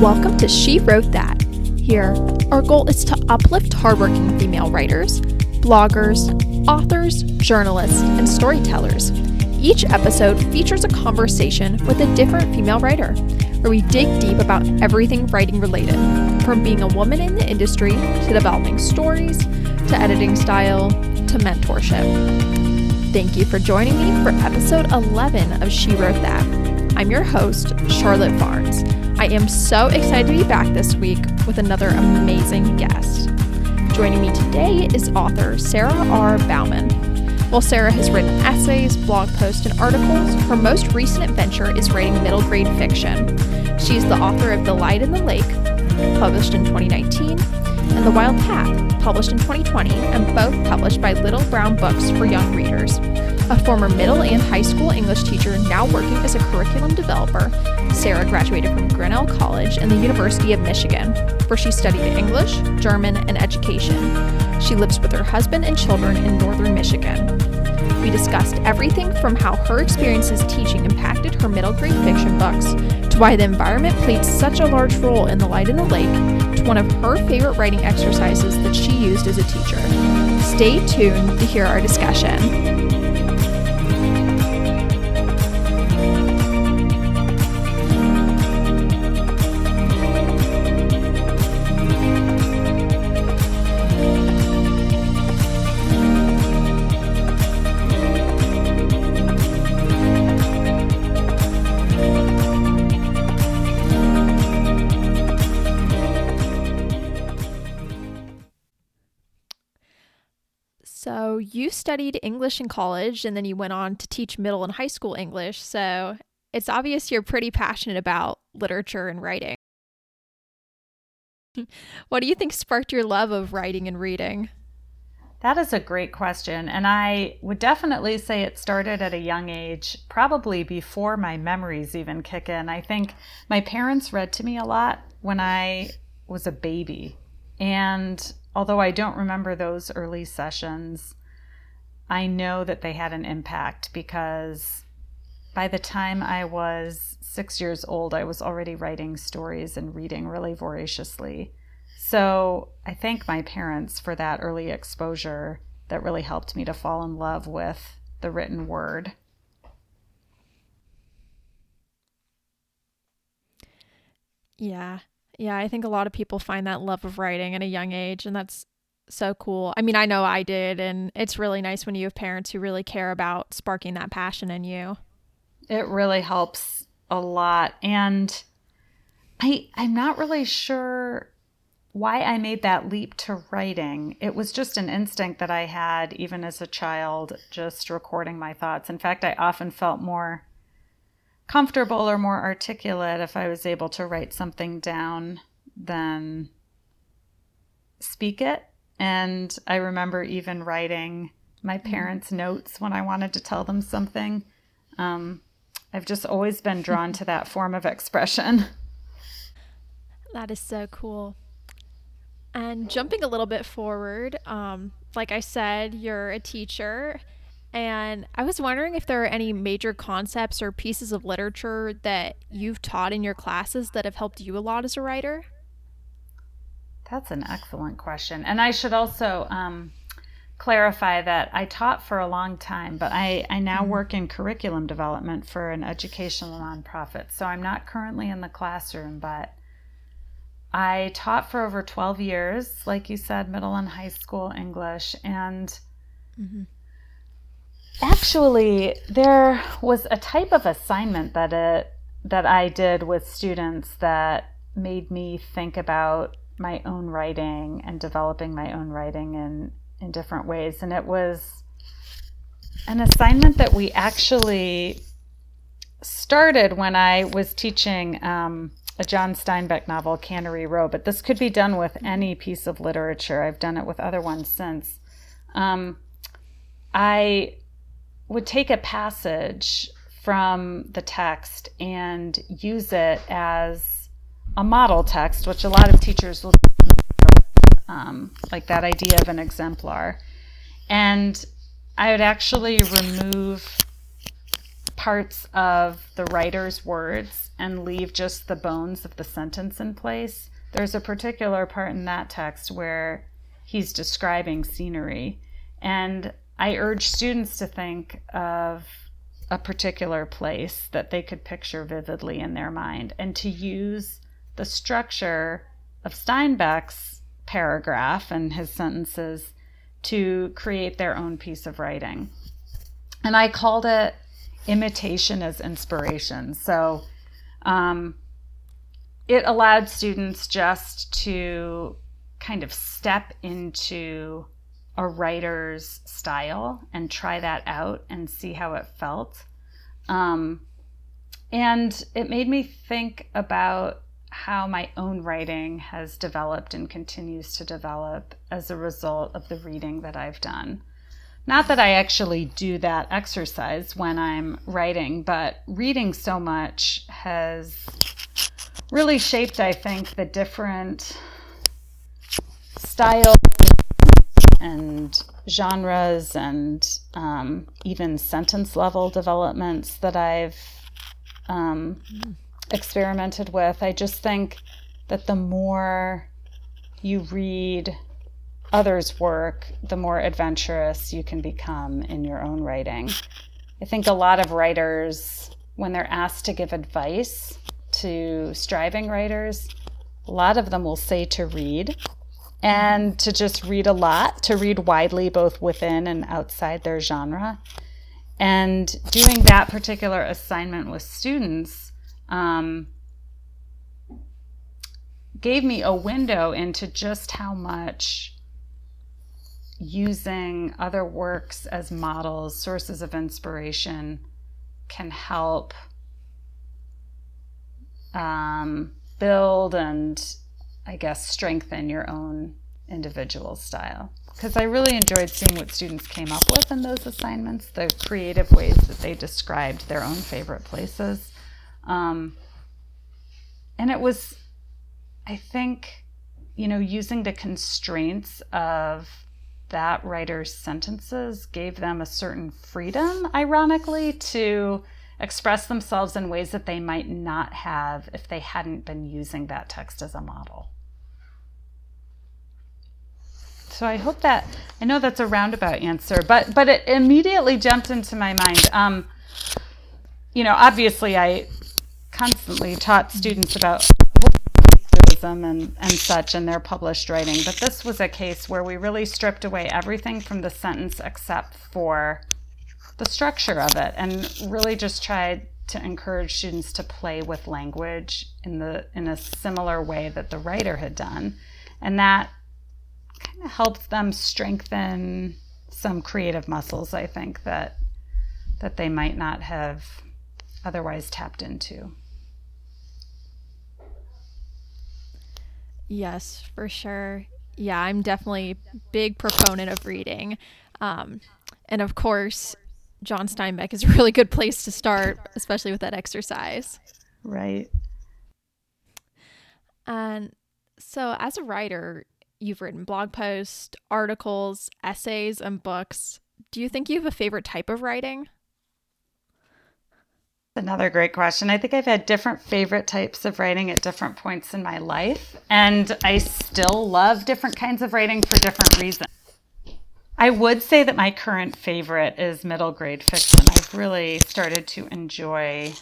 Welcome to She Wrote That. Here, our goal is to uplift hardworking female writers, bloggers, authors, journalists, and storytellers. Each episode features a conversation with a different female writer, where we dig deep about everything writing related, from being a woman in the industry to developing stories, to editing style, to mentorship. Thank you for joining me for episode 11 of She Wrote That. I'm your host, Charlotte Barnes. I am so excited to be back this week with another amazing guest. Joining me today is author Sarah R. Baughman. While Sarah has written essays, blog posts, and articles, her most recent adventure is writing middle grade fiction. She is the author of The Light in the Lake, published in 2019, and The Wild Path, published in 2020, and both published by Little Brown Books for young readers a former middle and high school English teacher now working as a curriculum developer, Sarah graduated from Grinnell College and the University of Michigan, where she studied English, German, and education. She lives with her husband and children in northern Michigan. We discussed everything from how her experiences teaching impacted her middle grade fiction books, to why the environment played such a large role in The Light in the Lake, to one of her favorite writing exercises that she used as a teacher. Stay tuned to hear our discussion. Studied English in college and then you went on to teach middle and high school English. So, it's obvious you're pretty passionate about literature and writing. what do you think sparked your love of writing and reading? That is a great question. And I would definitely say it started at a young age, probably before my memories even kick in. I think my parents read to me a lot when I was a baby. And although I don't remember those early sessions, I know that they had an impact because by the time I was six years old, I was already writing stories and reading really voraciously. So I thank my parents for that early exposure that really helped me to fall in love with the written word. Yeah. Yeah, I think a lot of people find that love of writing at a young age, and that's so cool. I mean, I know I did, and it's really nice when you have parents who really care about sparking that passion in you. It really helps a lot. And I I'm not really sure why I made that leap to writing. It was just an instinct that I had even as a child, just recording my thoughts. In fact, I often felt more comfortable or more articulate if I was able to write something down than speak it. And I remember even writing my mm-hmm. parents' notes when I wanted to tell them something. Um, I've just always been drawn to that form of expression. That is so cool. And jumping a little bit forward, um, like I said, you're a teacher and I was wondering if there are any major concepts or pieces of literature that you've taught in your classes that have helped you a lot as a writer. That's an excellent question. And I should also um, clarify that I taught for a long time, but I, I now mm-hmm. work in curriculum development for an educational nonprofit. So I'm not currently in the classroom, but I taught for over 12 years, like you said, middle and high school English. And mm-hmm Actually, there was a type of assignment that it that I did with students that made me think about my own writing and developing my own writing in in different ways and it was an assignment that we actually started when I was teaching um, a John Steinbeck novel, Cannery Row, but this could be done with any piece of literature. I've done it with other ones since. Um, I would take a passage from the text and use it as a model text, which a lot of teachers will um, like that idea of an exemplar. And I would actually remove parts of the writer's words and leave just the bones of the sentence in place. There's a particular part in that text where he's describing scenery. And I urge students to think of a particular place that they could picture vividly in their mind and to use the structure of Steinbeck's paragraph and his sentences to create their own piece of writing. And I called it imitation as inspiration. So um, it allowed students just to kind of step into a writer's style and try that out and see how it felt. Um, and it made me think about how my own writing has developed and continues to develop as a result of the reading that I've done. Not that I actually do that exercise when I'm writing, but reading so much has really shaped, I think, the different styles and genres and um, even sentence level developments that I've um, experimented with. I just think that the more you read others' work, the more adventurous you can become in your own writing. I think a lot of writers, when they're asked to give advice to striving writers, a lot of them will say to read and to just read a lot, to read widely both within and outside their genre. And doing that particular assignment with students um, gave me a window into just how much using other works as models, sources of inspiration, can help um, build and I guess, strengthen your own individual style. Because I really enjoyed seeing what students came up with in those assignments, the creative ways that they described their own favorite places. Um, and it was, I think, you know, using the constraints of that writer's sentences gave them a certain freedom, ironically, to express themselves in ways that they might not have if they hadn't been using that text as a model. So I hope that I know that's a roundabout answer, but but it immediately jumped into my mind. Um, you know, obviously, I constantly taught students about and, and such in their published writing, but this was a case where we really stripped away everything from the sentence except for the structure of it and really just tried to encourage students to play with language in the in a similar way that the writer had done. And that kind of helped them strengthen some creative muscles i think that that they might not have otherwise tapped into yes for sure yeah i'm definitely big proponent of reading um, and of course John Steinbeck is a really good place to start, especially with that exercise. Right. And so, as a writer, you've written blog posts, articles, essays, and books. Do you think you have a favorite type of writing? Another great question. I think I've had different favorite types of writing at different points in my life, and I still love different kinds of writing for different reasons. I would say that my current favorite is middle grade fiction. I've really started to enjoy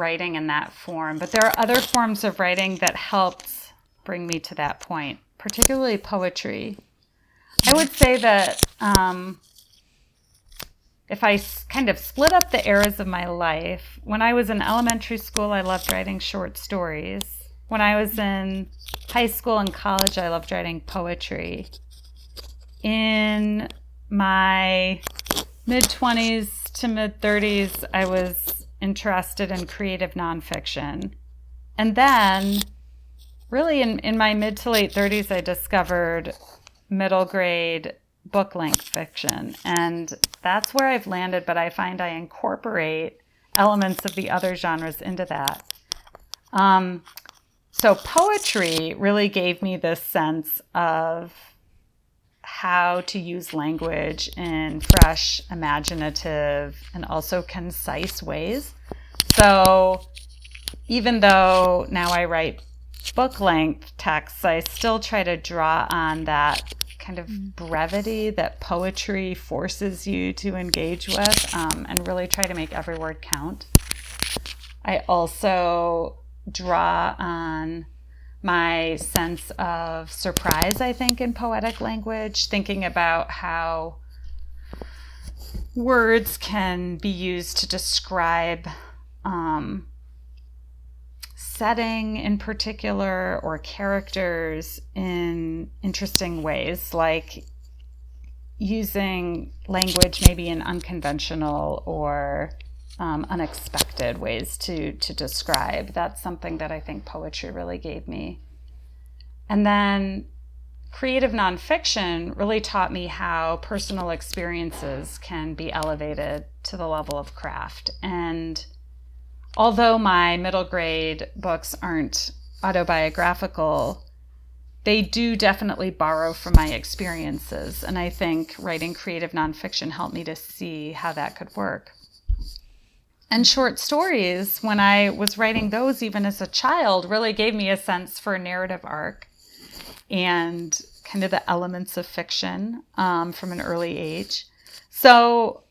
writing in that form, but there are other forms of writing that helped bring me to that point, particularly poetry. I would say that um, if I kind of split up the eras of my life, when I was in elementary school, I loved writing short stories. When I was in high school and college, I loved writing poetry. In my mid 20s to mid 30s, I was interested in creative nonfiction. And then, really, in, in my mid to late 30s, I discovered middle grade book length fiction. And that's where I've landed, but I find I incorporate elements of the other genres into that. Um, so, poetry really gave me this sense of how to use language in fresh, imaginative, and also concise ways. So even though now I write book length texts, I still try to draw on that kind of mm. brevity that poetry forces you to engage with um, and really try to make every word count. I also draw on my sense of surprise, I think, in poetic language, thinking about how words can be used to describe um, setting in particular or characters in interesting ways, like using language maybe in unconventional or um, unexpected ways to to describe. That's something that I think poetry really gave me. And then creative nonfiction really taught me how personal experiences can be elevated to the level of craft. And although my middle grade books aren't autobiographical, they do definitely borrow from my experiences. And I think writing creative nonfiction helped me to see how that could work. And short stories, when I was writing those even as a child, really gave me a sense for a narrative arc and kind of the elements of fiction um, from an early age. So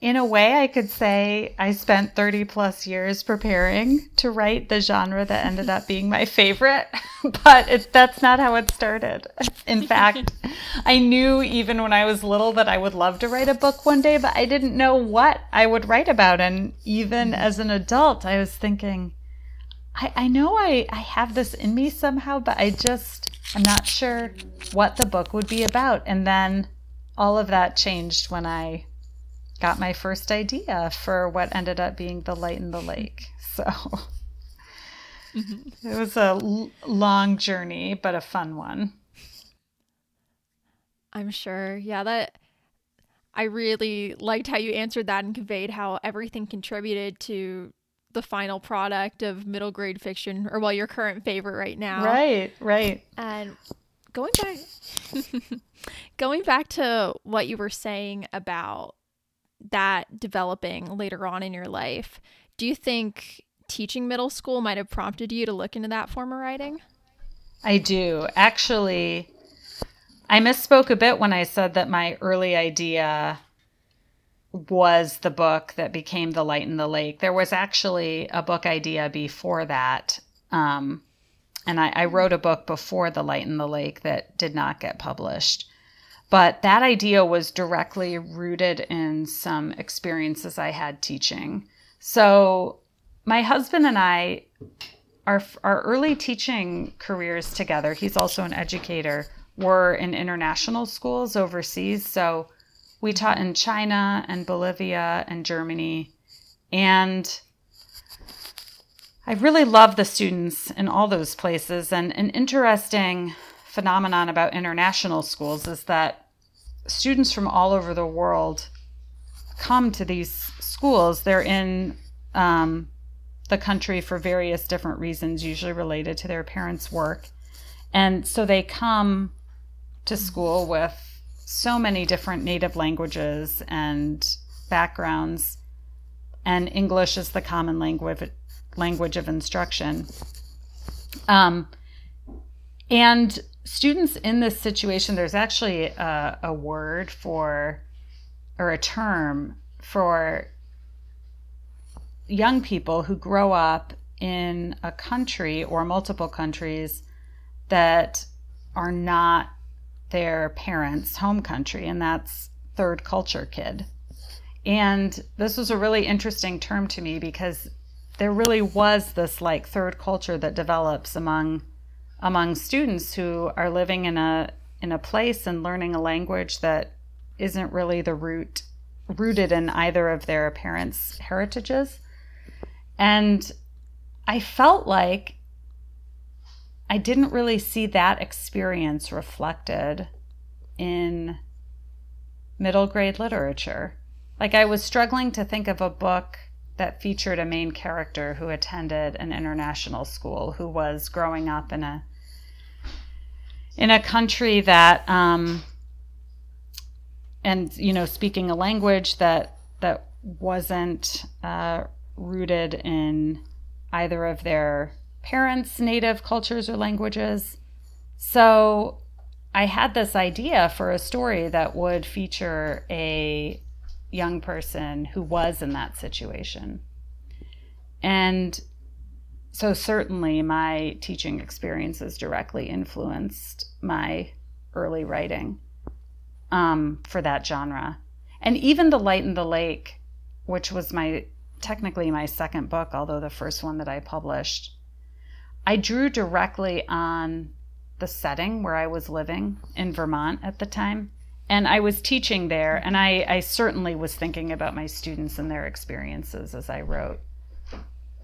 in a way, I could say I spent 30 plus years preparing to write the genre that ended up being my favorite, but it, that's not how it started. In fact, I knew even when I was little that I would love to write a book one day, but I didn't know what I would write about. And even mm-hmm. as an adult, I was thinking, I, I know I, I have this in me somehow, but I just, I'm not sure what the book would be about. And then all of that changed when I got my first idea for what ended up being the light in the lake. So mm-hmm. it was a l- long journey, but a fun one. I'm sure. Yeah, that I really liked how you answered that and conveyed how everything contributed to the final product of middle grade fiction, or well, your current favorite right now. Right, right. And going back, going back to what you were saying about that developing later on in your life, do you think teaching middle school might have prompted you to look into that form of writing? I do. Actually, I misspoke a bit when I said that my early idea was the book that became The Light in the Lake. There was actually a book idea before that. Um, and I, I wrote a book before The Light in the Lake that did not get published. But that idea was directly rooted in some experiences I had teaching. So, my husband and I, our, our early teaching careers together, he's also an educator, were in international schools overseas. So, we taught in China and Bolivia and Germany. And I really love the students in all those places. And an interesting phenomenon about international schools is that students from all over the world come to these schools. They're in um, the country for various different reasons, usually related to their parents' work. And so they come to school with so many different native languages and backgrounds, and English is the common language language of instruction. Um, and students in this situation, there's actually a, a word for, or a term for young people who grow up in a country or multiple countries that are not their parents' home country, and that's third culture kid. And this was a really interesting term to me because there really was this like third culture that develops among among students who are living in a in a place and learning a language that isn't really the root rooted in either of their parents' heritages. And I felt like I didn't really see that experience reflected in middle grade literature. Like I was struggling to think of a book that featured a main character who attended an international school who was growing up in a in a country that um, and you know speaking a language that that wasn't uh, rooted in either of their parents' native cultures or languages. So I had this idea for a story that would feature a young person who was in that situation. And so certainly my teaching experiences directly influenced my early writing um, for that genre. And even The Light in the Lake, which was my technically my second book, although the first one that I published, I drew directly on the setting where I was living in Vermont at the time. And I was teaching there, and I, I certainly was thinking about my students and their experiences as I wrote.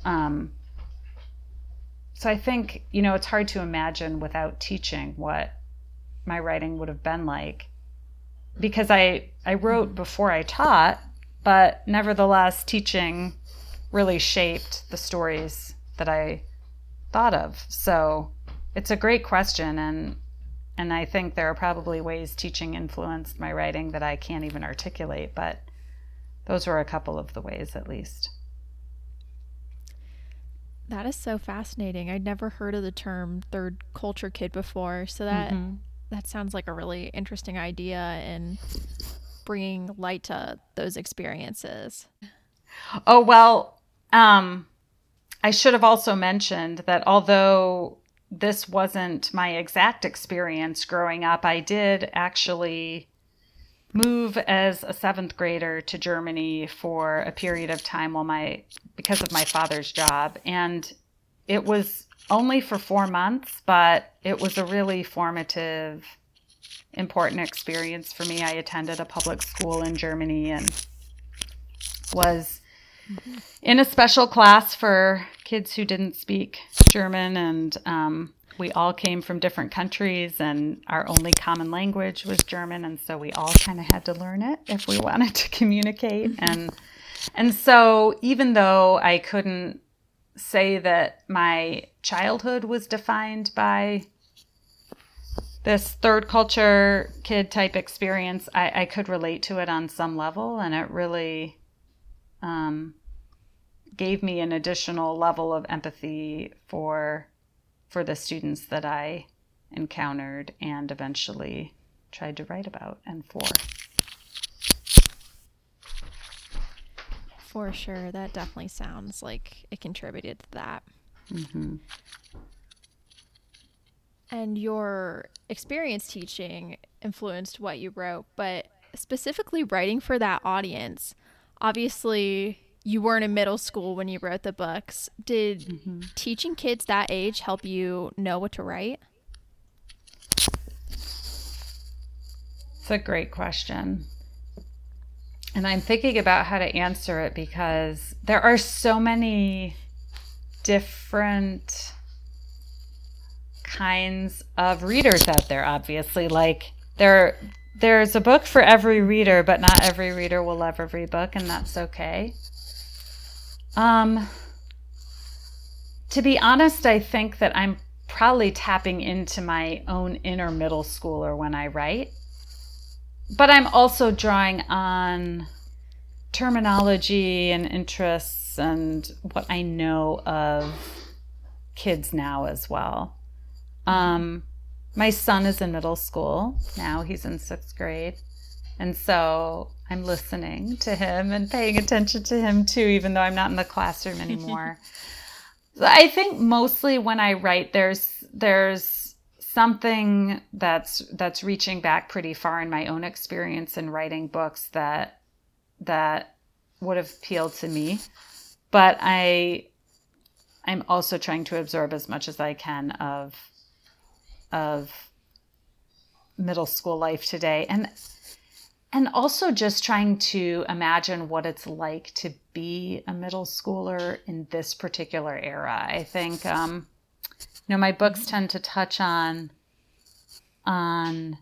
Um, so I think, you know, it's hard to imagine without teaching what my writing would have been like. Because I, I wrote before I taught, but nevertheless, teaching really shaped the stories that I thought of. So it's a great question, and and I think there are probably ways teaching influenced my writing that I can't even articulate, but those were a couple of the ways at least. That is so fascinating. I'd never heard of the term third culture kid before, so that mm-hmm. that sounds like a really interesting idea in bringing light to those experiences. Oh well, um, I should have also mentioned that although this wasn't my exact experience growing up. I did actually move as a seventh grader to Germany for a period of time while my because of my father's job. And it was only for four months, but it was a really formative, important experience for me. I attended a public school in Germany and was in a special class for kids who didn't speak German, and um, we all came from different countries, and our only common language was German, and so we all kind of had to learn it if we wanted to communicate. and and so, even though I couldn't say that my childhood was defined by this third culture kid type experience, I, I could relate to it on some level, and it really um, gave me an additional level of empathy for for the students that I encountered and eventually tried to write about and for. For sure, that definitely sounds like it contributed to that. Mm-hmm. And your experience teaching influenced what you wrote, but specifically writing for that audience, obviously you weren't in middle school when you wrote the books. Did mm-hmm. teaching kids that age help you know what to write? It's a great question. And I'm thinking about how to answer it because there are so many different kinds of readers out there obviously like there there's a book for every reader but not every reader will love every book and that's okay um, to be honest, I think that I'm probably tapping into my own inner middle schooler when I write. But I'm also drawing on terminology and interests and what I know of kids now as well. Um, my son is in middle school now, he's in sixth grade. And so I'm listening to him and paying attention to him too, even though I'm not in the classroom anymore. so I think mostly when I write, there's there's something that's that's reaching back pretty far in my own experience in writing books that that would have appealed to me. But I I'm also trying to absorb as much as I can of of middle school life today. And and also just trying to imagine what it's like to be a middle schooler in this particular era. I think, um, you know, my books tend to touch on on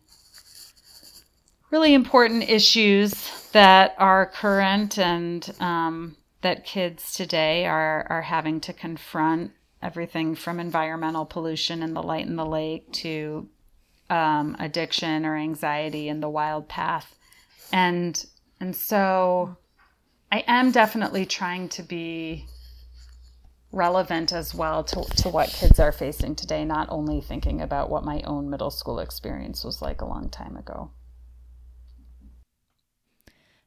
really important issues that are current and um, that kids today are are having to confront. Everything from environmental pollution and the light in the lake to um, addiction or anxiety and the wild path and and so I am definitely trying to be relevant as well to, to what kids are facing today, not only thinking about what my own middle school experience was like a long time ago.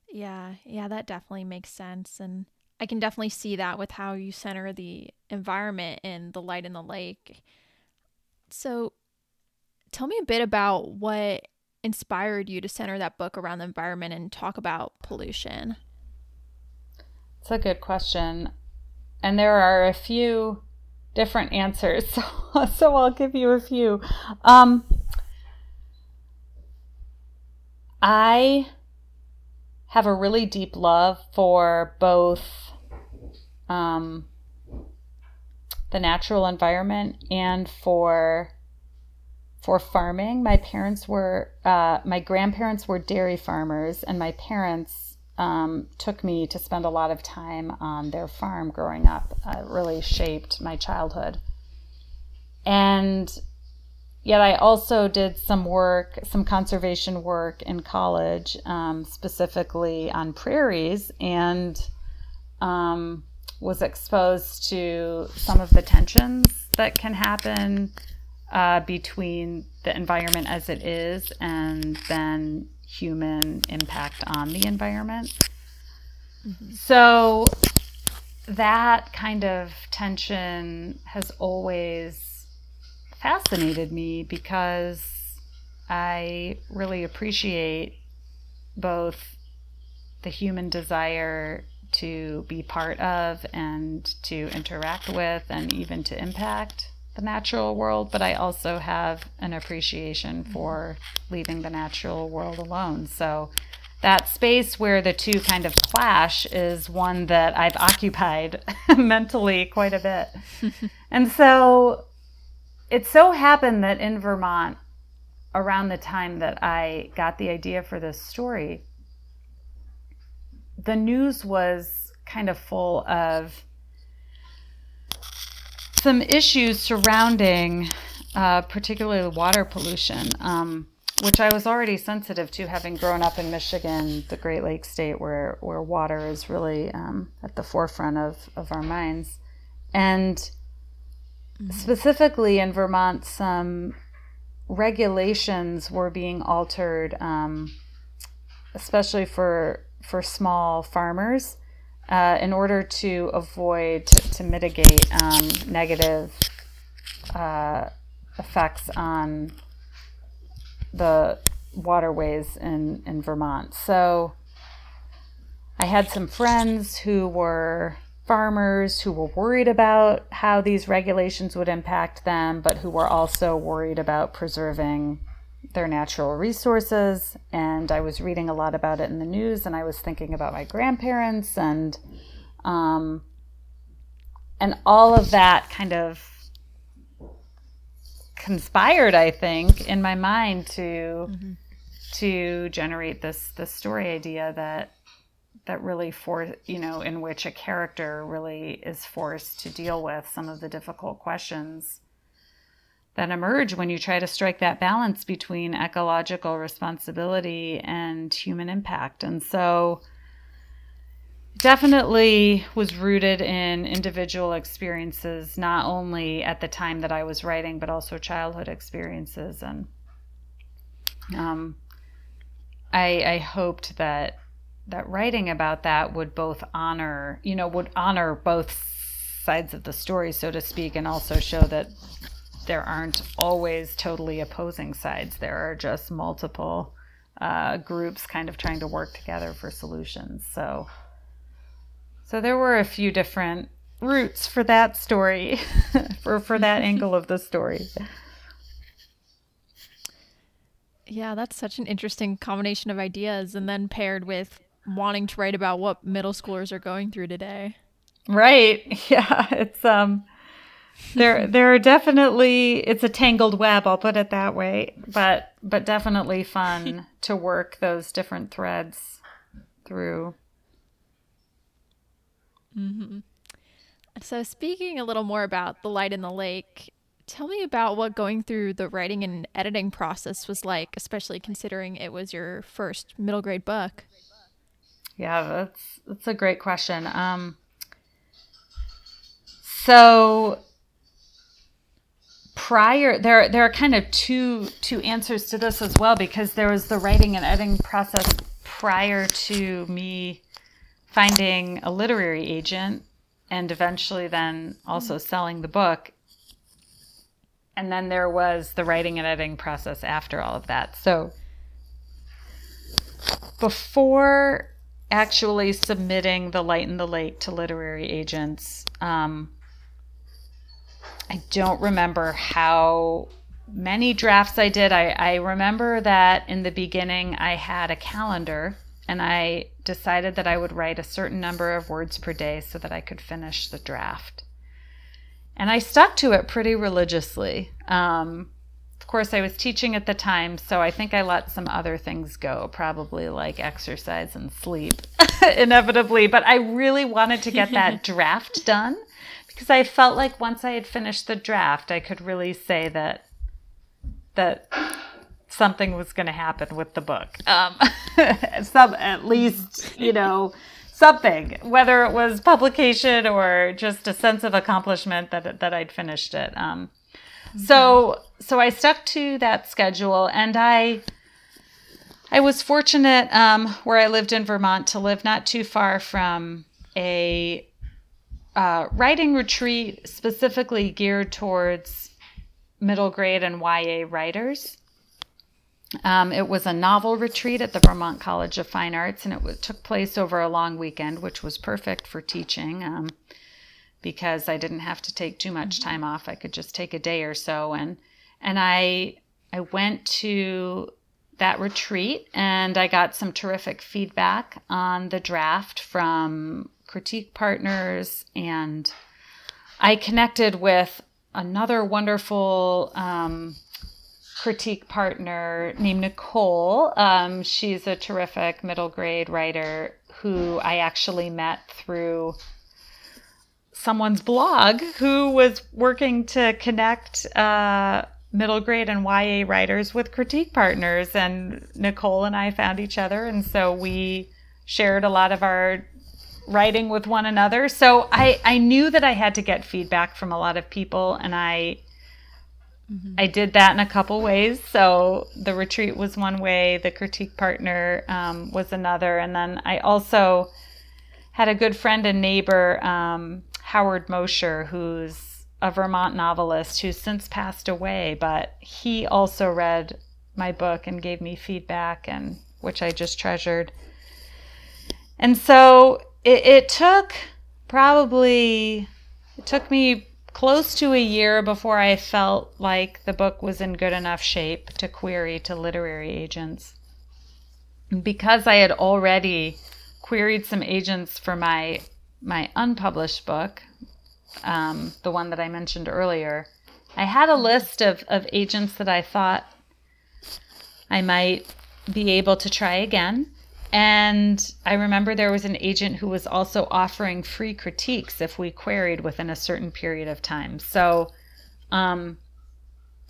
Yeah, yeah, that definitely makes sense. And I can definitely see that with how you center the environment and The Light in the Lake. So, tell me a bit about what inspired you to center that book around the environment and talk about pollution. It's a good question. And there are a few different answers. So, so I'll give you a few. Um, I have a really deep love for both um, the natural environment and for for farming. My parents were uh, my grandparents were dairy farmers, and my parents um, took me to spend a lot of time on their farm growing up. Uh, it really shaped my childhood, and yet I also did some work, some conservation work in college, um, specifically on prairies, and um, was exposed to some of the tensions that can happen uh, between the environment as it is and then human impact on the environment. Mm-hmm. So that kind of tension has always fascinated me because I really appreciate both the human desire to be part of and to interact with and even to impact the natural world, but I also have an appreciation for leaving the natural world alone. So that space where the two kind of clash is one that I've occupied mentally quite a bit. and so it so happened that in Vermont, around the time that I got the idea for this story, the news was kind of full of some issues surrounding, uh, particularly water pollution, um, which I was already sensitive to, having grown up in Michigan, the Great Lakes state, where where water is really um, at the forefront of of our minds, and Mm-hmm. Specifically in Vermont, some regulations were being altered, um, especially for for small farmers, uh, in order to avoid to, to mitigate um, negative uh, effects on the waterways in, in Vermont. So I had some friends who were farmers who were worried about how these regulations would impact them, but who were also worried about preserving their natural resources. And I was reading a lot about it in the news, and I was thinking about my grandparents and um, and all of that kind of conspired, I think, in my mind to mm-hmm. to generate this this story idea that that really for you know in which a character really is forced to deal with some of the difficult questions that emerge when you try to strike that balance between ecological responsibility and human impact. And so definitely was rooted in individual experiences not only at the time that i was writing but also childhood experiences. And um, I, I hoped that that writing about that would both honor, you know, would honor both sides of the story, so to speak, and also show that there aren't always totally opposing sides. There are just multiple uh, groups kind of trying to work together for solutions. So, so there were a few different routes for that story, for for that angle of the story. Yeah, that's such an interesting combination of ideas, and then paired with wanting to write about what middle schoolers are going through today. Right. Yeah. It's um there there are definitely it's a tangled web, I'll put it that way. But but definitely fun to work those different threads through. Mm-hmm. So speaking a little more about the light in the lake, Tell me about what going through the writing and editing process was like, especially considering it was your first middle grade book. Yeah, that's that's a great question. Um, so prior there there are kind of two two answers to this as well because there was the writing and editing process prior to me finding a literary agent and eventually then also selling the book and then there was the writing and editing process after all of that. So before actually submitting The Light in the Lake to literary agents, um, I don't remember how many drafts I did. I, I remember that in the beginning I had a calendar and I decided that I would write a certain number of words per day so that I could finish the draft. And I stuck to it pretty religiously. Um, of course, I was teaching at the time, so I think I let some other things go, probably like exercise and sleep, inevitably. But I really wanted to get that draft done because I felt like once I had finished the draft, I could really say that that something was going to happen with the book. Um, some, at least, you know, something, whether it was publication or just a sense of accomplishment that that I'd finished it. Um. So so I stuck to that schedule, and I I was fortunate um, where I lived in Vermont to live not too far from a uh, writing retreat specifically geared towards middle grade and YA writers. Um, it was a novel retreat at the Vermont College of Fine Arts, and it w- took place over a long weekend, which was perfect for teaching um, because I didn't have to take too much time off. I could just take a day or so, and and I I went to that retreat, and I got some terrific feedback on the draft from critique partners, and I connected with another wonderful. Um, critique partner named Nicole. Um, she's a terrific middle grade writer who I actually met through someone's blog who was working to connect uh, middle grade and YA writers with critique partners. And Nicole and I found each other. And so we shared a lot of our writing with one another. So I, I knew that I had to get feedback from a lot of people. And I Mm-hmm. I did that in a couple ways. So the retreat was one way, the critique partner um, was another. And then I also had a good friend and neighbor, um, Howard Mosher, who's a Vermont novelist who's since passed away, but he also read my book and gave me feedback, and which I just treasured. And so it, it took probably it took me close to a year before I felt like the book was in good enough shape to query to literary agents. Because I had already queried some agents for my my unpublished book, um, the one that I mentioned earlier, I had a list of, of agents that I thought I might be able to try again. And I remember there was an agent who was also offering free critiques if we queried within a certain period of time. So um,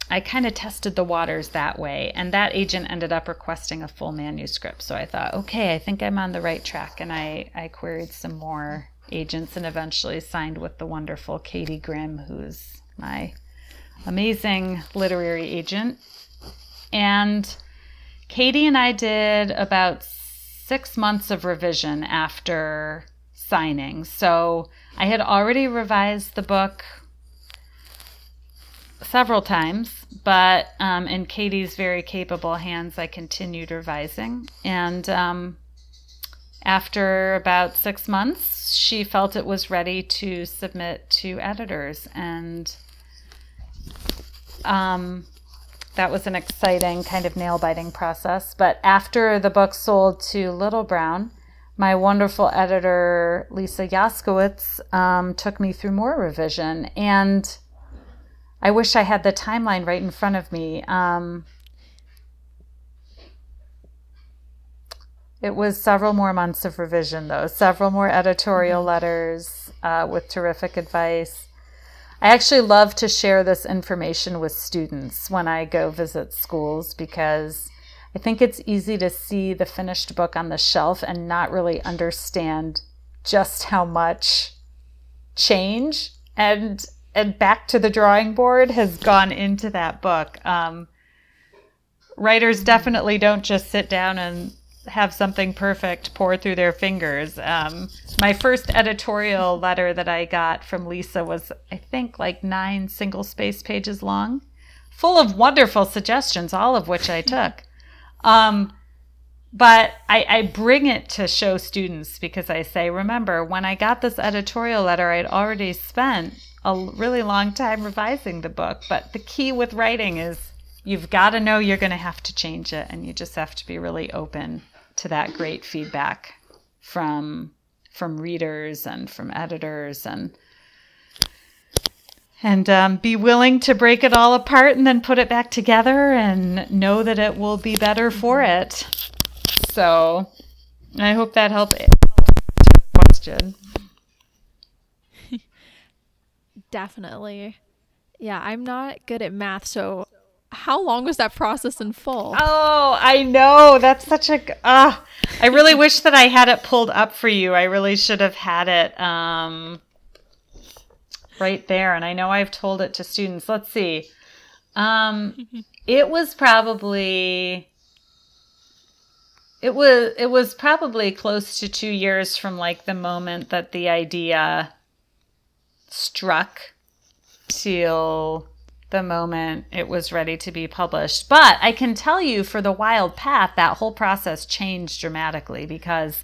I kind of tested the waters that way. And that agent ended up requesting a full manuscript. So I thought, okay, I think I'm on the right track. And I, I queried some more agents and eventually signed with the wonderful Katie Grimm, who's my amazing literary agent. And Katie and I did about six months of revision after signing. So I had already revised the book several times, but um, in Katie's very capable hands, I continued revising. And um, after about six months, she felt it was ready to submit to editors. And um, that was an exciting kind of nail biting process. But after the book sold to Little Brown, my wonderful editor, Lisa Yoskowitz, um, took me through more revision. And I wish I had the timeline right in front of me. Um, it was several more months of revision, though, several more editorial mm-hmm. letters uh, with terrific advice. I actually love to share this information with students when I go visit schools because I think it's easy to see the finished book on the shelf and not really understand just how much change and and back to the drawing board has gone into that book. Um, writers definitely don't just sit down and have something perfect pour through their fingers. Um, my first editorial letter that I got from Lisa was, I think, like nine single space pages long, full of wonderful suggestions, all of which I took. Um, but I, I, bring it to show students because I say, remember, when I got this editorial letter, I'd already spent a really long time revising the book. But the key with writing is you've got to know you're going to have to change it, and you just have to be really open to that great feedback from from readers and from editors and and um, be willing to break it all apart and then put it back together and know that it will be better for it. So I hope that helped question. Definitely. Yeah, I'm not good at math, so how long was that process in full? Oh, I know. That's such a. Uh, I really wish that I had it pulled up for you. I really should have had it um, right there. And I know I've told it to students. Let's see. Um, it was probably. It was it was probably close to two years from like the moment that the idea struck till the moment it was ready to be published. But I can tell you for The Wild Path, that whole process changed dramatically because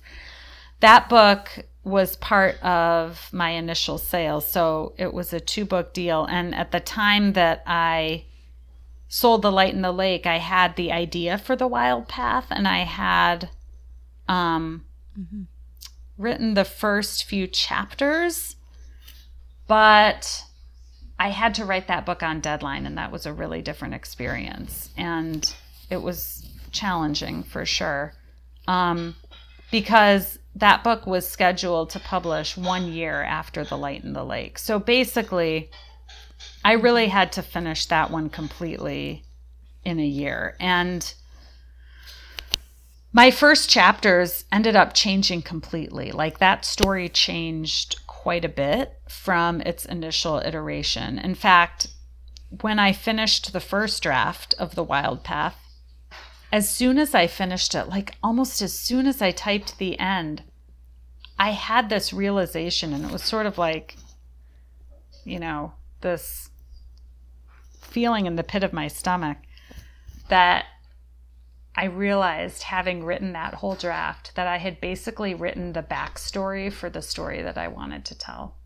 that book was part of my initial sales. So it was a two book deal. And at the time that I sold The Light in the Lake, I had the idea for The Wild Path and I had um, mm-hmm. written the first few chapters. But I had to write that book on deadline, and that was a really different experience. And it was challenging for sure um, because that book was scheduled to publish one year after The Light in the Lake. So basically, I really had to finish that one completely in a year. And my first chapters ended up changing completely. Like that story changed quite a bit from its initial iteration. In fact, when I finished the first draft of The Wild Path, as soon as I finished it, like almost as soon as I typed the end, I had this realization, and it was sort of like, you know, this feeling in the pit of my stomach that I realized, having written that whole draft, that I had basically written the backstory for the story that I wanted to tell.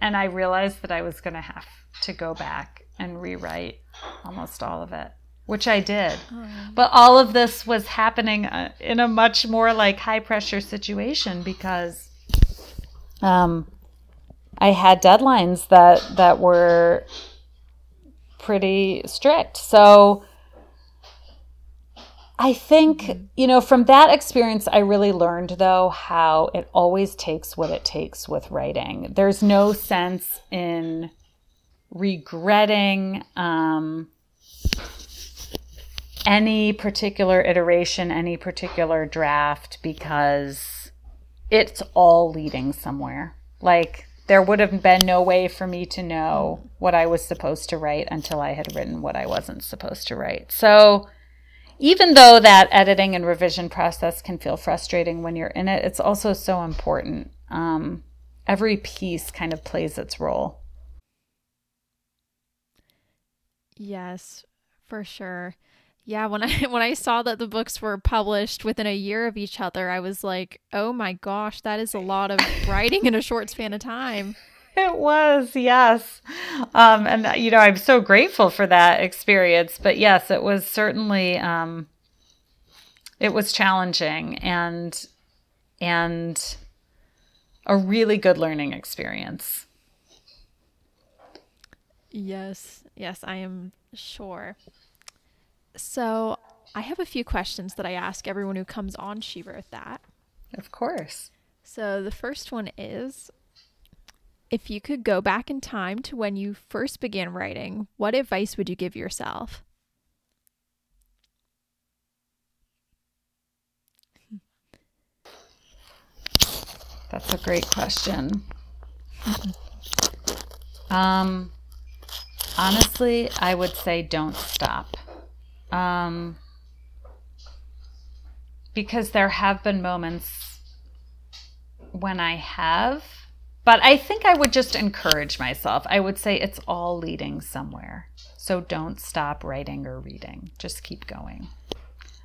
And I realized that I was going to have to go back and rewrite almost all of it, which I did. Oh. But all of this was happening uh, in a much more like high pressure situation because um, I had deadlines that that were pretty strict. So I think, you know, from that experience, I really learned, though, how it always takes what it takes with writing. There's no sense in regretting um, any particular iteration, any particular draft, because it's all leading somewhere. Like, there would have been no way for me to know what I was supposed to write until I had written what I wasn't supposed to write. So, even though that editing and revision process can feel frustrating when you're in it, it's also so important. Um, every piece kind of plays its role. Yes, for sure. Yeah, when I when I saw that the books were published within a year of each other, I was like, "Oh my gosh, that is a lot of writing in a short span of time." It was, yes. Um, and, you know, I'm so grateful for that experience. But yes, it was certainly, um, it was challenging and, and a really good learning experience. Yes, yes, I am sure. So I have a few questions that I ask everyone who comes on She Wrote That. Of course. So the first one is If you could go back in time to when you first began writing, what advice would you give yourself? That's a great question. Um, honestly, I would say don't stop. Um, because there have been moments when I have, but I think I would just encourage myself. I would say it's all leading somewhere. So don't stop writing or reading, just keep going.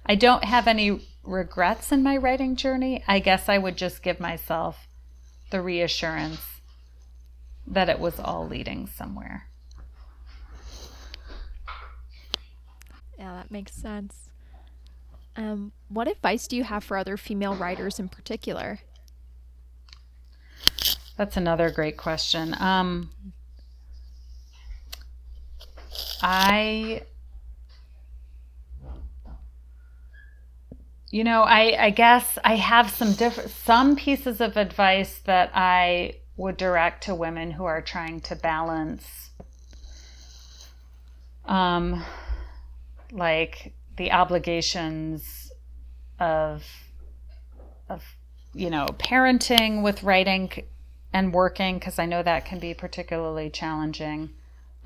I don't have any regrets in my writing journey. I guess I would just give myself the reassurance that it was all leading somewhere. Yeah, that makes sense. Um, what advice do you have for other female writers in particular? That's another great question. Um, I, you know, I, I guess I have some different, some pieces of advice that I would direct to women who are trying to balance, um, like the obligations of, of, you know, parenting with writing and working, because I know that can be particularly challenging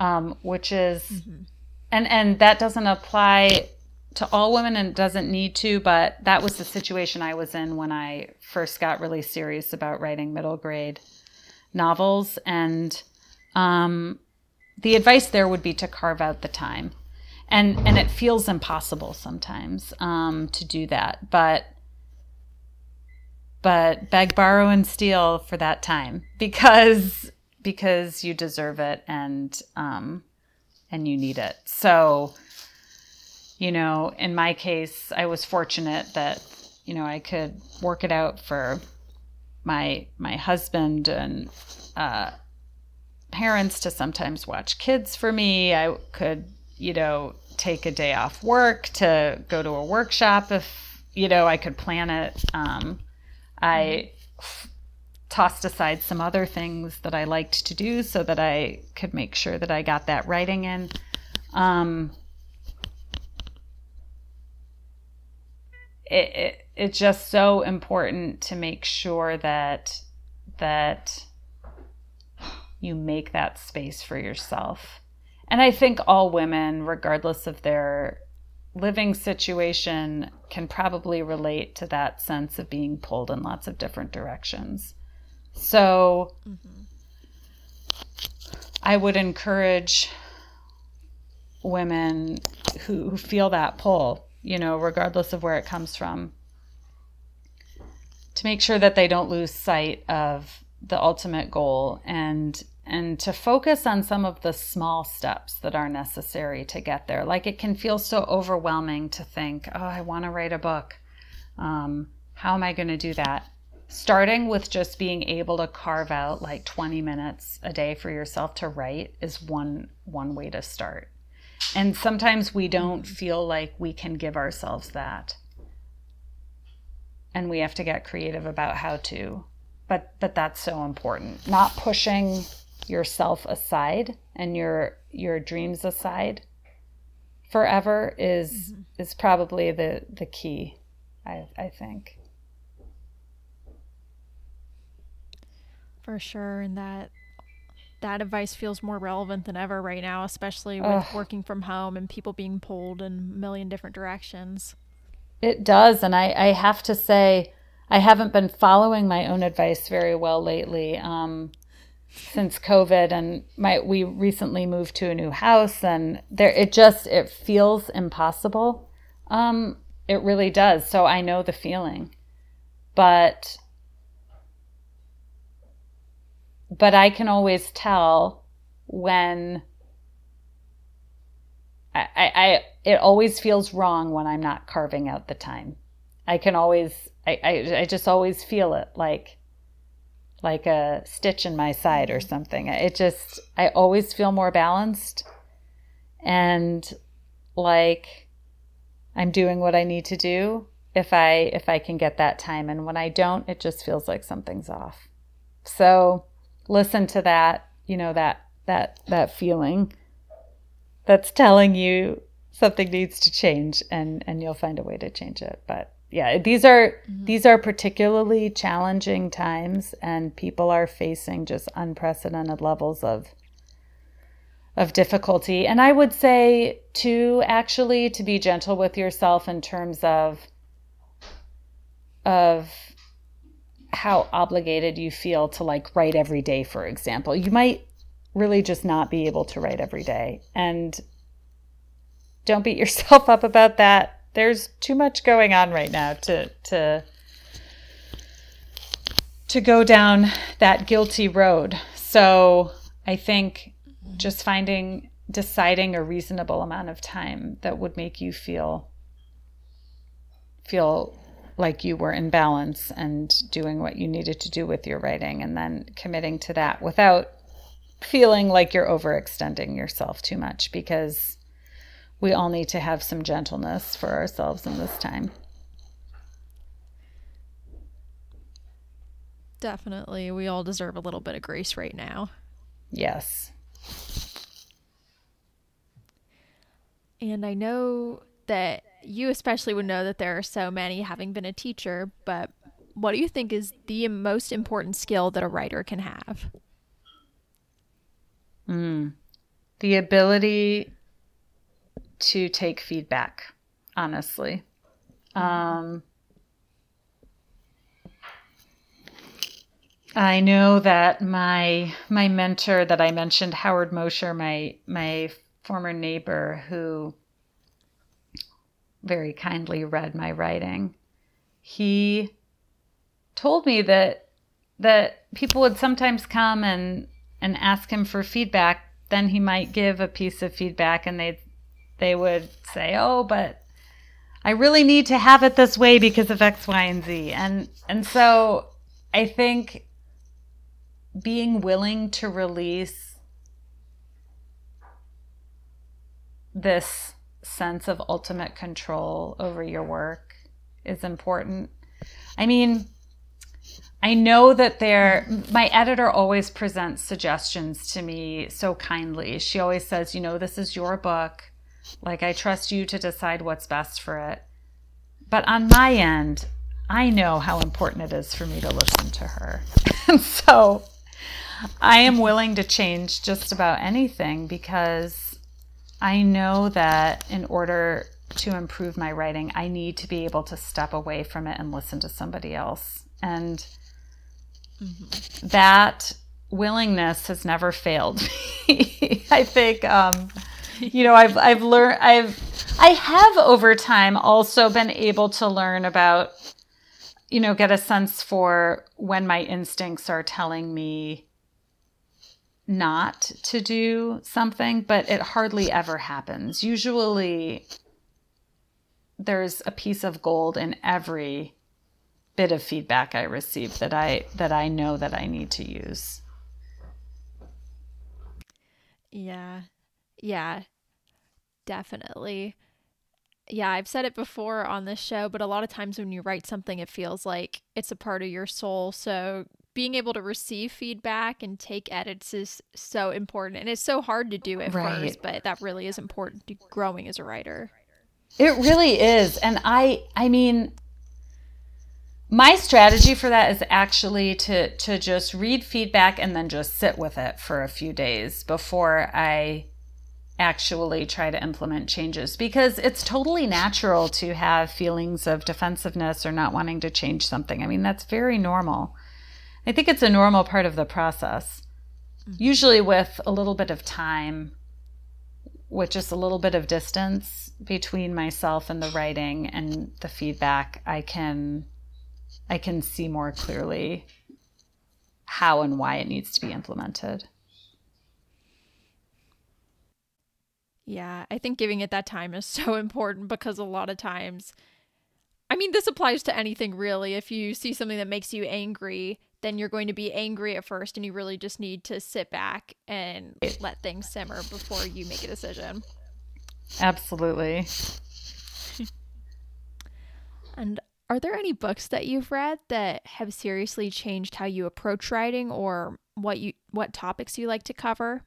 um, which is, mm-hmm. and and that doesn't apply to all women and doesn't need to, but that was the situation I was in when I first got really serious about writing middle grade novels, and um, the advice there would be to carve out the time, and and it feels impossible sometimes um, to do that, but but beg, borrow, and steal for that time because because you deserve it and um, and you need it. So, you know, in my case, I was fortunate that you know I could work it out for my my husband and uh, parents to sometimes watch kids for me. I could you know take a day off work to go to a workshop if you know I could plan it. Um, I tossed aside some other things that I liked to do so that I could make sure that I got that writing in. Um, it, it, it's just so important to make sure that that you make that space for yourself. And I think all women, regardless of their living situation, can probably relate to that sense of being pulled in lots of different directions. So mm-hmm. I would encourage women who, who feel that pull, you know, regardless of where it comes from, to make sure that they don't lose sight of the ultimate goal and and to focus on some of the small steps that are necessary to get there. Like it can feel so overwhelming to think, oh, I want to write a book. Um, how am I going to do that? starting with just being able to carve out like 20 minutes a day for yourself to write is one one way to start and sometimes we don't feel like we can give ourselves that and we have to get creative about how to but but that's so important not pushing yourself aside and your your dreams aside forever is mm-hmm. is probably the the key i i think For sure, and that that advice feels more relevant than ever right now, especially with Ugh. working from home and people being pulled in a million different directions. It does, and I, I have to say, I haven't been following my own advice very well lately. Um, since COVID, and my we recently moved to a new house, and there it just it feels impossible. Um, it really does. So I know the feeling, but but I can always tell when I, I, it always feels wrong when I'm not carving out the time. I can always I, I, I just always feel it like like a stitch in my side or something. It just I always feel more balanced and like I'm doing what I need to do if I if I can get that time and when I don't it just feels like something's off. So listen to that, you know, that that that feeling that's telling you something needs to change and and you'll find a way to change it. But yeah, these are mm-hmm. these are particularly challenging times and people are facing just unprecedented levels of of difficulty. And I would say to actually to be gentle with yourself in terms of of how obligated you feel to like write every day, for example. You might really just not be able to write every day. And don't beat yourself up about that. There's too much going on right now to to to go down that guilty road. So I think just finding deciding a reasonable amount of time that would make you feel feel like you were in balance and doing what you needed to do with your writing and then committing to that without feeling like you're overextending yourself too much because we all need to have some gentleness for ourselves in this time. Definitely. We all deserve a little bit of grace right now. Yes. And I know that you especially would know that there are so many having been a teacher, but what do you think is the most important skill that a writer can have? Mm. The ability to take feedback, honestly. Um, I know that my my mentor that I mentioned, Howard Mosher, my my former neighbor who very kindly read my writing, he told me that that people would sometimes come and and ask him for feedback. Then he might give a piece of feedback, and they they would say, "Oh, but I really need to have it this way because of X, Y, and Z." And and so I think being willing to release this sense of ultimate control over your work is important. I mean, I know that there, my editor always presents suggestions to me so kindly. She always says, you know, this is your book. Like, I trust you to decide what's best for it. But on my end, I know how important it is for me to listen to her. and so I am willing to change just about anything because I know that in order to improve my writing, I need to be able to step away from it and listen to somebody else. And mm-hmm. that willingness has never failed me. I think, um, you know, I've, I've learned, I've, I have over time also been able to learn about, you know, get a sense for when my instincts are telling me not to do something, but it hardly ever happens. Usually, there's a piece of gold in every bit of feedback I receive that I that I know that I need to use. Yeah. Yeah. Definitely. Yeah, I've said it before on this show, but a lot of times when you write something, it feels like it's a part of your soul. So being able to receive feedback and take edits is so important. And it's so hard to do at right. first, but that really is important to growing as a writer. It really is. And I I mean my strategy for that is actually to to just read feedback and then just sit with it for a few days before I actually try to implement changes because it's totally natural to have feelings of defensiveness or not wanting to change something. I mean, that's very normal. I think it's a normal part of the process. Mm-hmm. Usually, with a little bit of time, with just a little bit of distance between myself and the writing and the feedback, I can I can see more clearly how and why it needs to be implemented. Yeah, I think giving it that time is so important because a lot of times I mean, this applies to anything really. If you see something that makes you angry, then you're going to be angry at first and you really just need to sit back and let things simmer before you make a decision. Absolutely. and are there any books that you've read that have seriously changed how you approach writing or what you what topics you like to cover?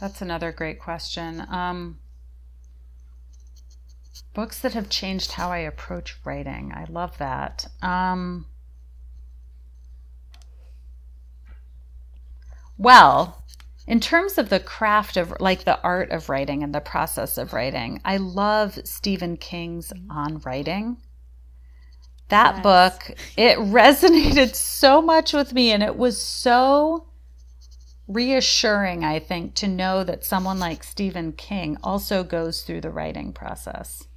That's another great question. Um, books that have changed how I approach writing. I love that. Um, well, in terms of the craft of like the art of writing and the process of writing, I love Stephen King's On Writing. That yes. book, it resonated so much with me and it was so reassuring, I think, to know that someone like Stephen King also goes through the writing process.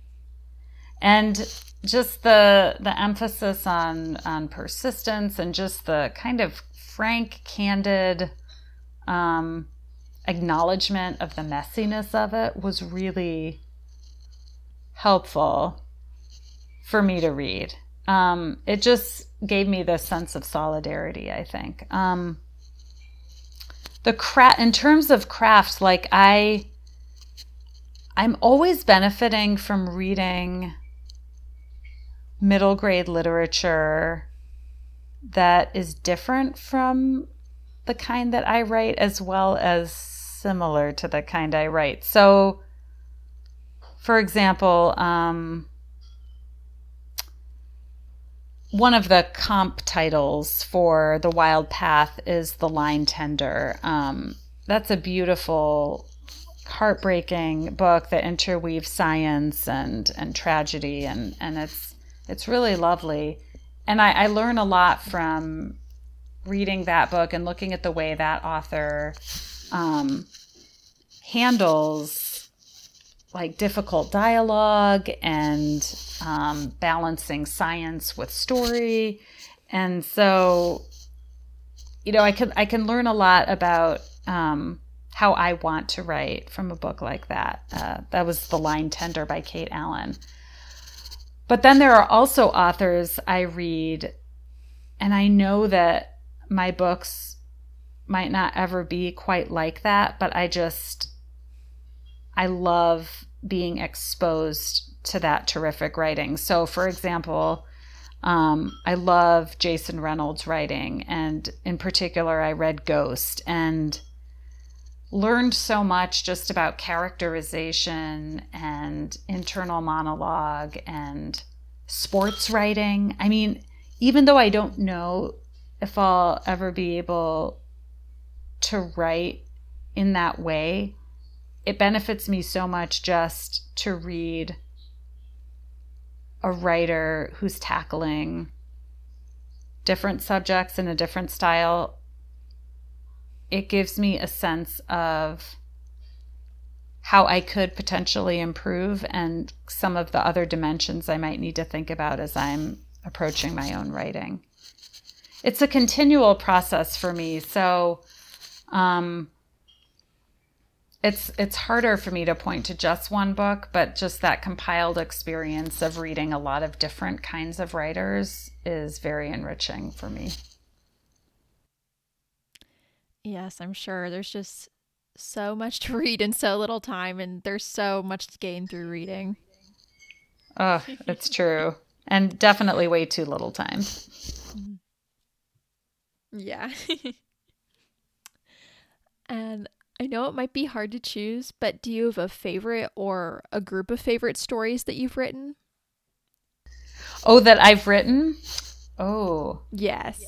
And just the the emphasis on on persistence and just the kind of frank, candid um, acknowledgement of the messiness of it was really helpful for me to read. Um, it just gave me this sense of solidarity, I think. Um, the craft in terms of craft like i i'm always benefiting from reading middle grade literature that is different from the kind that i write as well as similar to the kind i write. So for example um, one of the comp titles for The Wild Path is The Line Tender. Um, that's a beautiful, heartbreaking book that interweaves science and, and tragedy, and, and it's, it's really lovely. And I, I learn a lot from reading that book and looking at the way that author um, handles like difficult dialogue and um, balancing science with story. And so you know i can i can learn a lot about um, how i want to write from a book like that. Uh, that was the line tender by kate allen. But then there are also authors i read and i know that my books might not ever be quite like that but i just I love being exposed to that terrific writing. So, for example, um, I love Jason Reynolds' writing, and in particular, I read Ghost and learned so much just about characterization and internal monologue and sports writing. I mean, even though I don't know if I'll ever be able to write in that way, it benefits me so much just to read a writer who's tackling different subjects in a different style. It gives me a sense of how I could potentially improve and some of the other dimensions I might need to think about as I'm approaching my own writing. It's a continual process for me. So, um, it's it's harder for me to point to just one book, but just that compiled experience of reading a lot of different kinds of writers is very enriching for me. Yes, I'm sure. There's just so much to read in so little time, and there's so much to gain through reading. Oh, it's true. and definitely way too little time. Yeah. and I know it might be hard to choose, but do you have a favorite or a group of favorite stories that you've written? Oh, that I've written? Oh. Yes.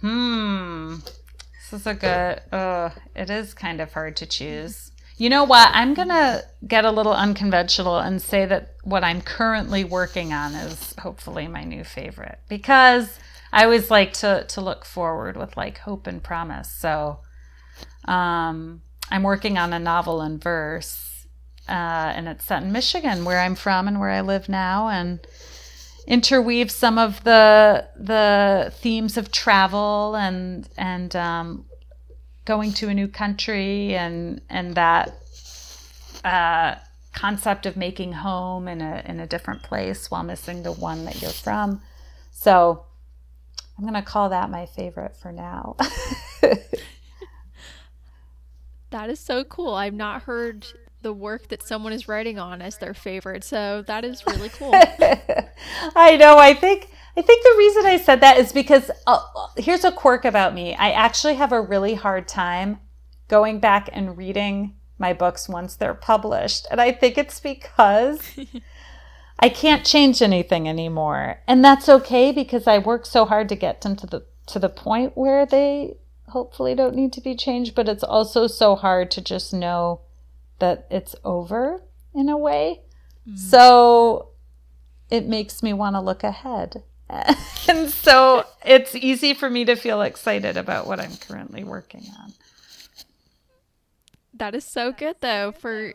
Hmm. This is a good, uh, it is kind of hard to choose. You know what? I'm going to get a little unconventional and say that what I'm currently working on is hopefully my new favorite because I always like to, to look forward with like hope and promise. So, um, I'm working on a novel in verse, uh, and it's set in Michigan, where I'm from and where I live now, and interweave some of the the themes of travel and and um, going to a new country and and that uh, concept of making home in a in a different place while missing the one that you're from. So I'm gonna call that my favorite for now. That is so cool. I've not heard the work that someone is writing on as their favorite. So that is really cool. I know. I think I think the reason I said that is because uh, here's a quirk about me. I actually have a really hard time going back and reading my books once they're published. And I think it's because I can't change anything anymore. And that's okay because I work so hard to get them to the to the point where they hopefully don't need to be changed, but it's also so hard to just know that it's over in a way. Mm. So it makes me want to look ahead. and so it's easy for me to feel excited about what I'm currently working on. That is so good though for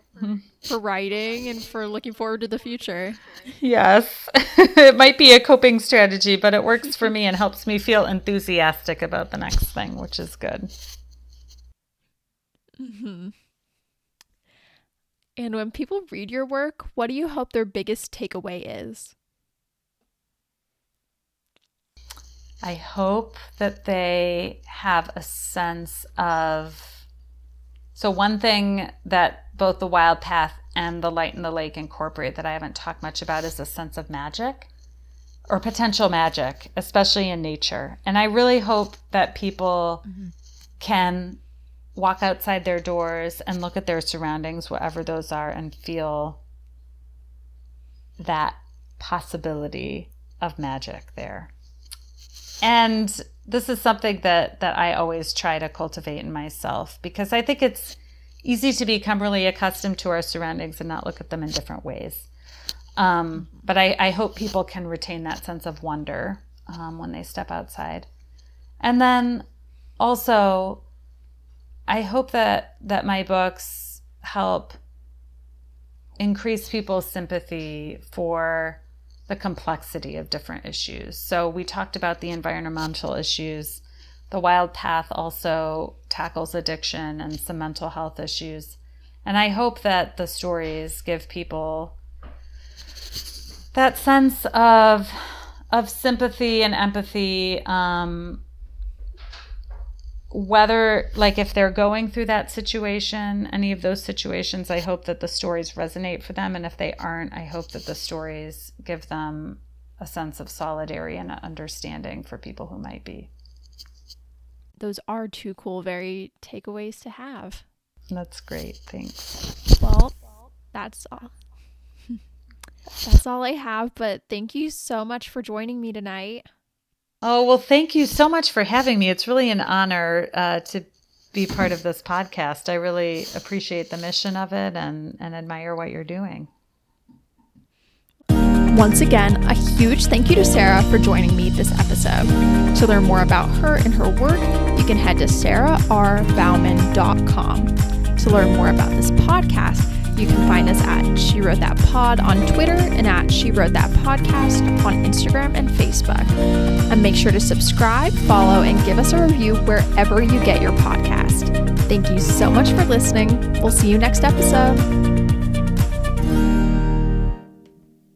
for writing and for looking forward to the future. Yes. it might be a coping strategy, but it works for me and helps me feel enthusiastic about the next thing, which is good. Mm-hmm. And when people read your work, what do you hope their biggest takeaway is? I hope that they have a sense of so, one thing that both the wild path and the light in the lake incorporate that I haven't talked much about is a sense of magic or potential magic, especially in nature. And I really hope that people mm-hmm. can walk outside their doors and look at their surroundings, whatever those are, and feel that possibility of magic there. And this is something that that I always try to cultivate in myself because I think it's easy to become really accustomed to our surroundings and not look at them in different ways. Um, but I, I, hope people can retain that sense of wonder um, when they step outside. And then also, I hope that that my books help increase people's sympathy for the complexity of different issues. So we talked about the environmental issues. The Wild Path also tackles addiction and some mental health issues. And I hope that the stories give people that sense of of sympathy and empathy um, whether like if they're going through that situation any of those situations i hope that the stories resonate for them. And if they aren't i hope that the stories give them a sense of solidarity and understanding for people who might be. Those are two cool very takeaways to have. That's great. Thanks. Well that's all. That's all i have but thank you so much for joining me tonight Oh, well, thank you so much for having me. It's really an honor uh, to be part of this podcast. I really appreciate the mission of it and, and admire what you're doing. Once again, a huge thank you to Sarah for joining me this episode. To learn more about her and her work, you can head to sarahrbaughman.com. To learn more about this podcast, you can find us at She Wrote That Pod on Twitter and at She Wrote That Podcast on Instagram and Facebook. And make sure to subscribe, follow, and give us a review wherever you get your podcast. Thank you so much for listening. We'll see you next episode.